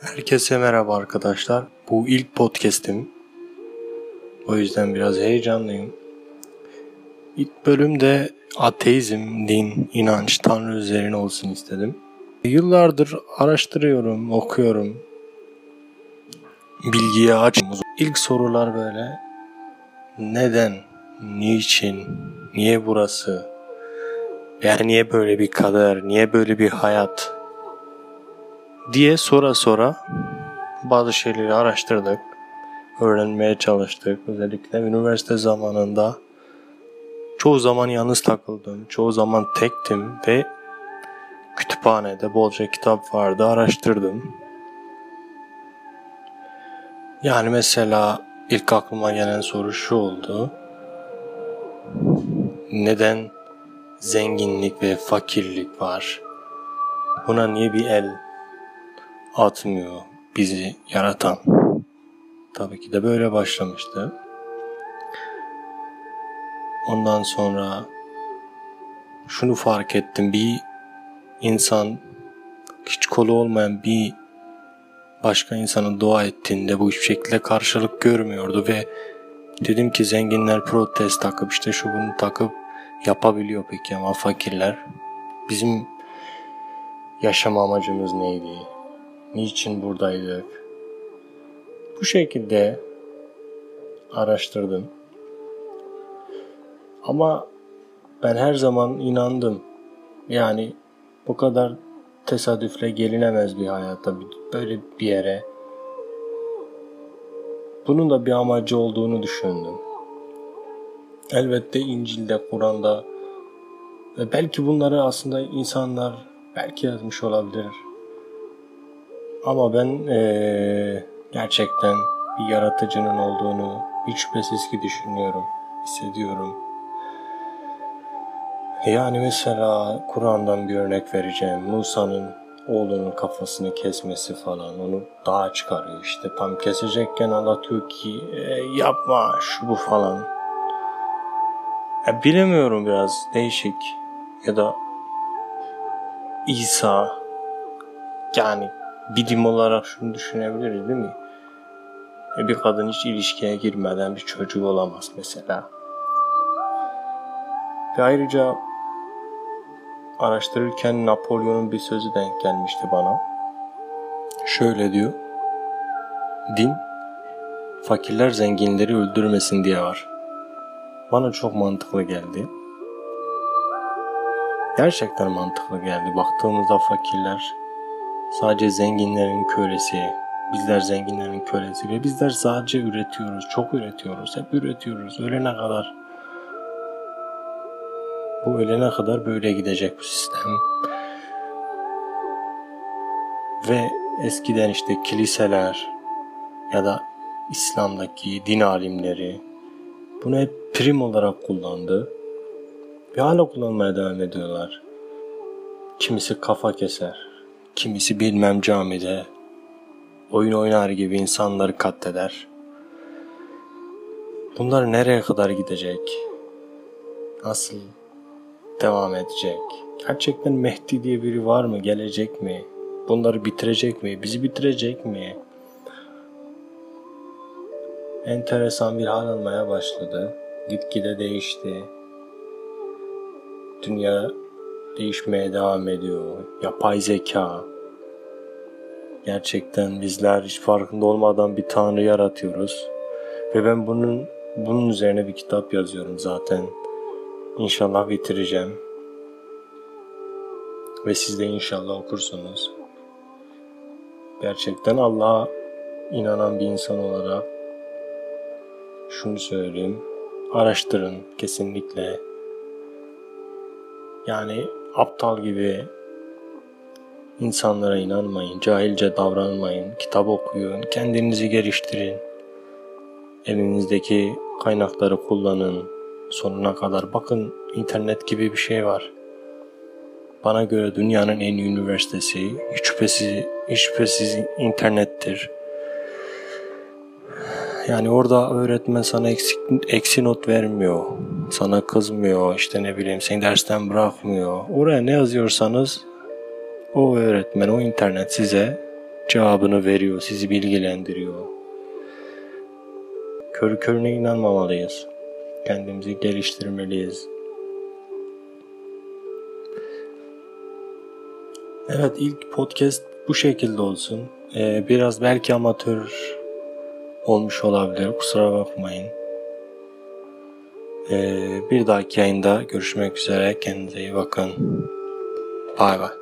Herkese merhaba arkadaşlar. Bu ilk podcast'im. O yüzden biraz heyecanlıyım. İlk bölümde ateizm, din, inanç, tanrı üzerine olsun istedim. Yıllardır araştırıyorum, okuyorum. Bilgiye açım. İlk sorular böyle. Neden? Niçin? Niye burası? Yani niye böyle bir kader? Niye böyle bir hayat? Diye sora sora bazı şeyleri araştırdık. Öğrenmeye çalıştık. Özellikle üniversite zamanında çoğu zaman yalnız takıldım. Çoğu zaman tektim ve kütüphanede bolca kitap vardı. Araştırdım. Yani mesela ilk aklıma gelen soru şu oldu. Neden zenginlik ve fakirlik var? Buna niye bir el atmıyor bizi yaratan. Tabii ki de böyle başlamıştı. Ondan sonra şunu fark ettim. Bir insan hiç kolu olmayan bir başka insanın dua ettiğinde bu hiçbir şekilde karşılık görmüyordu ve dedim ki zenginler protest takıp işte şu bunu takıp yapabiliyor peki ama fakirler bizim yaşam amacımız neydi? Niçin buradaydık? Bu şekilde araştırdım. Ama ben her zaman inandım. Yani bu kadar tesadüfle gelinemez bir hayata, böyle bir yere. Bunun da bir amacı olduğunu düşündüm. Elbette İncil'de, Kur'an'da ve belki bunları aslında insanlar belki yazmış olabilir. Ama ben ee, gerçekten bir yaratıcının olduğunu hiç şüphesiz ki düşünüyorum, hissediyorum. Yani mesela Kur'an'dan bir örnek vereceğim. Musa'nın oğlunun kafasını kesmesi falan onu dağa çıkarıyor işte tam kesecekken Allah diyor ki e, yapma şu bu falan ya bilemiyorum biraz değişik ya da İsa yani bilim olarak şunu düşünebiliriz değil mi? E bir kadın hiç ilişkiye girmeden bir çocuğu olamaz mesela. Ve ayrıca araştırırken Napolyon'un bir sözü denk gelmişti bana. Şöyle diyor. Din fakirler zenginleri öldürmesin diye var. Bana çok mantıklı geldi. Gerçekten mantıklı geldi. Baktığımızda fakirler sadece zenginlerin kölesi, bizler zenginlerin kölesi ve bizler sadece üretiyoruz, çok üretiyoruz, hep üretiyoruz ölene kadar. Bu ölene kadar böyle gidecek bu sistem. Ve eskiden işte kiliseler ya da İslam'daki din alimleri bunu hep prim olarak kullandı. Ve hala kullanmaya devam ediyorlar. Kimisi kafa keser, kimisi bilmem camide oyun oynar gibi insanları katleder. Bunlar nereye kadar gidecek? Nasıl devam edecek? Gerçekten Mehdi diye biri var mı? Gelecek mi? Bunları bitirecek mi? Bizi bitirecek mi? Enteresan bir hal almaya başladı. Gitgide değişti. Dünya değişmeye devam ediyor. Yapay zeka. Gerçekten bizler hiç farkında olmadan bir tanrı yaratıyoruz. Ve ben bunun bunun üzerine bir kitap yazıyorum zaten. İnşallah bitireceğim. Ve siz de inşallah okursunuz. Gerçekten Allah'a inanan bir insan olarak şunu söyleyeyim. Araştırın kesinlikle. Yani aptal gibi insanlara inanmayın, cahilce davranmayın, kitap okuyun, kendinizi geliştirin. Elinizdeki kaynakları kullanın sonuna kadar. Bakın internet gibi bir şey var. Bana göre dünyanın en iyi üniversitesi hiç şüphesiz, hiç şüphesiz internettir. Yani orada öğretmen sana eksik, eksi not vermiyor. Sana kızmıyor, işte ne bileyim seni dersten bırakmıyor. Oraya ne yazıyorsanız o öğretmen, o internet size cevabını veriyor, sizi bilgilendiriyor. Körü körüne inanmamalıyız. Kendimizi geliştirmeliyiz. Evet ilk podcast bu şekilde olsun. Ee, biraz belki amatör olmuş olabilir. Kusura bakmayın. Ee, bir dahaki yayında görüşmek üzere. Kendinize iyi bakın. Bay bay.